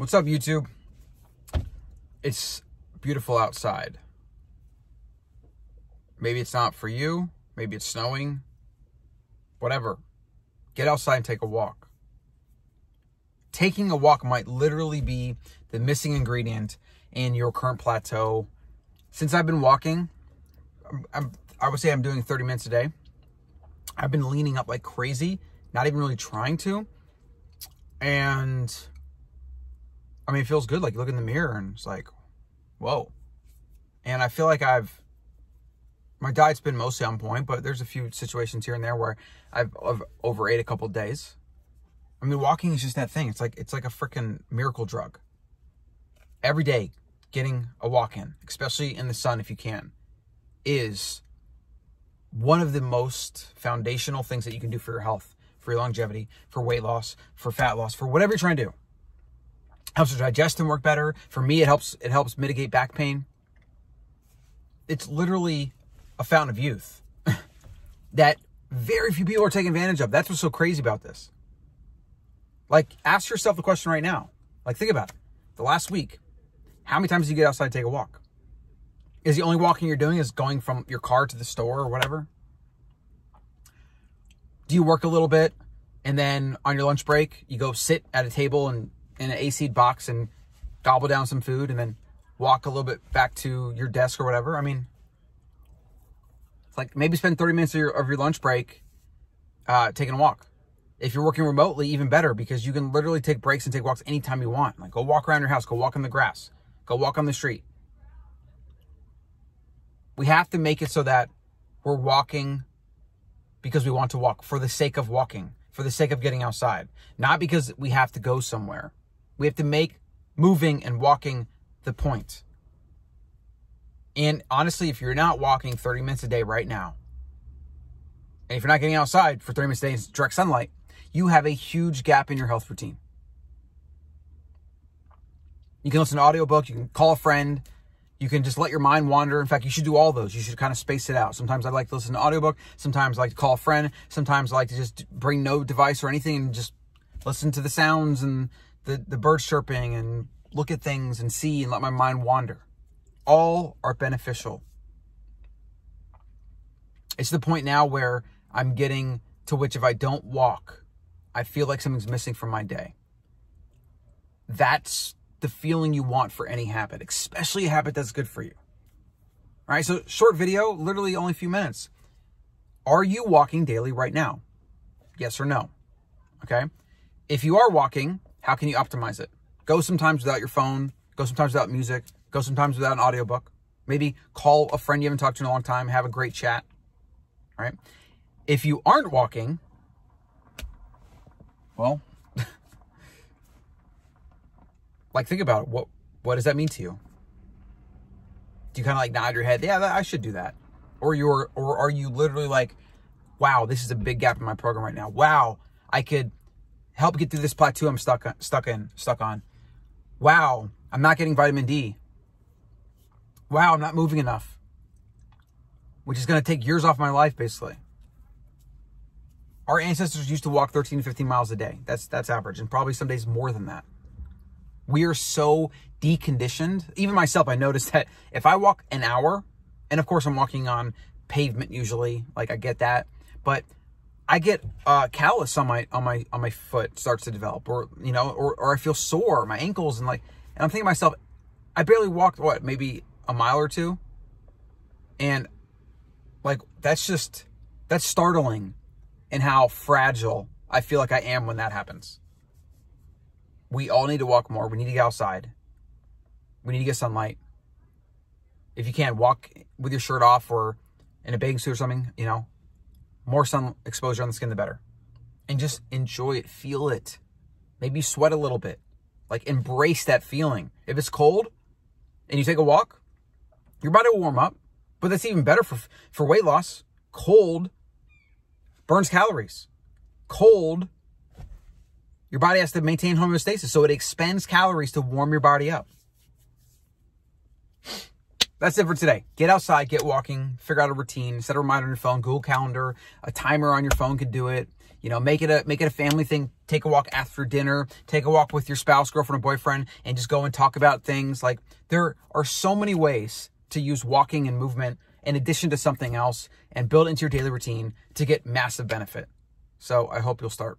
What's up, YouTube? It's beautiful outside. Maybe it's not for you. Maybe it's snowing. Whatever. Get outside and take a walk. Taking a walk might literally be the missing ingredient in your current plateau. Since I've been walking, I'm, I'm, I would say I'm doing 30 minutes a day. I've been leaning up like crazy, not even really trying to. And I mean, it feels good. Like you look in the mirror and it's like, whoa. And I feel like I've, my diet's been mostly on point, but there's a few situations here and there where I've, I've overate a couple days. I mean, walking is just that thing. It's like, it's like a freaking miracle drug. Every day, getting a walk in, especially in the sun if you can, is one of the most foundational things that you can do for your health, for your longevity, for weight loss, for fat loss, for whatever you're trying to do helps your digestion work better. For me, it helps it helps mitigate back pain. It's literally a fountain of youth that very few people are taking advantage of. That's what's so crazy about this. Like, ask yourself the question right now. Like, think about it. The last week, how many times do you get outside take a walk? Is the only walking you're doing is going from your car to the store or whatever? Do you work a little bit and then on your lunch break, you go sit at a table and in an AC box and gobble down some food and then walk a little bit back to your desk or whatever. I mean, it's like maybe spend 30 minutes of your, of your lunch break uh, taking a walk. If you're working remotely, even better because you can literally take breaks and take walks anytime you want. Like go walk around your house, go walk in the grass, go walk on the street. We have to make it so that we're walking because we want to walk for the sake of walking, for the sake of getting outside, not because we have to go somewhere. We have to make moving and walking the point. And honestly, if you're not walking 30 minutes a day right now, and if you're not getting outside for 30 minutes a day in direct sunlight, you have a huge gap in your health routine. You can listen to an audiobook, you can call a friend, you can just let your mind wander. In fact, you should do all those. You should kind of space it out. Sometimes I like to listen to audiobook, sometimes I like to call a friend, sometimes I like to just bring no device or anything and just listen to the sounds and the, the birds chirping and look at things and see and let my mind wander. All are beneficial. It's the point now where I'm getting to which if I don't walk, I feel like something's missing from my day. That's the feeling you want for any habit, especially a habit that's good for you. All right, so short video, literally only a few minutes. Are you walking daily right now? Yes or no? Okay. If you are walking, how can you optimize it? Go sometimes without your phone, go sometimes without music, go sometimes without an audiobook. Maybe call a friend you haven't talked to in a long time, have a great chat. Right. If you aren't walking, well, like think about it. What what does that mean to you? Do you kind of like nod your head? Yeah, I should do that. Or you're or are you literally like, wow, this is a big gap in my program right now. Wow, I could help get through this plateau I'm stuck stuck in stuck on. Wow, I'm not getting vitamin D. Wow, I'm not moving enough. Which is going to take years off my life basically. Our ancestors used to walk 13 to 15 miles a day. That's that's average and probably some days more than that. We are so deconditioned. Even myself, I noticed that if I walk an hour, and of course I'm walking on pavement usually, like I get that, but I get uh, callus on my on my on my foot starts to develop, or you know, or or I feel sore, my ankles, and like, and I'm thinking to myself, I barely walked what maybe a mile or two, and like that's just that's startling, in how fragile I feel like I am when that happens. We all need to walk more. We need to get outside. We need to get sunlight. If you can't walk with your shirt off or in a bathing suit or something, you know, more sun exposure on the skin, the better. And just enjoy it, feel it. Maybe sweat a little bit. Like embrace that feeling. If it's cold and you take a walk, your body will warm up. But that's even better for, for weight loss. Cold burns calories. Cold, your body has to maintain homeostasis. So it expends calories to warm your body up. That's it for today. Get outside, get walking, figure out a routine, set a reminder on your phone, Google Calendar, a timer on your phone could do it. You know, make it a make it a family thing. Take a walk after dinner. Take a walk with your spouse, girlfriend, or boyfriend, and just go and talk about things. Like there are so many ways to use walking and movement in addition to something else and build into your daily routine to get massive benefit. So I hope you'll start.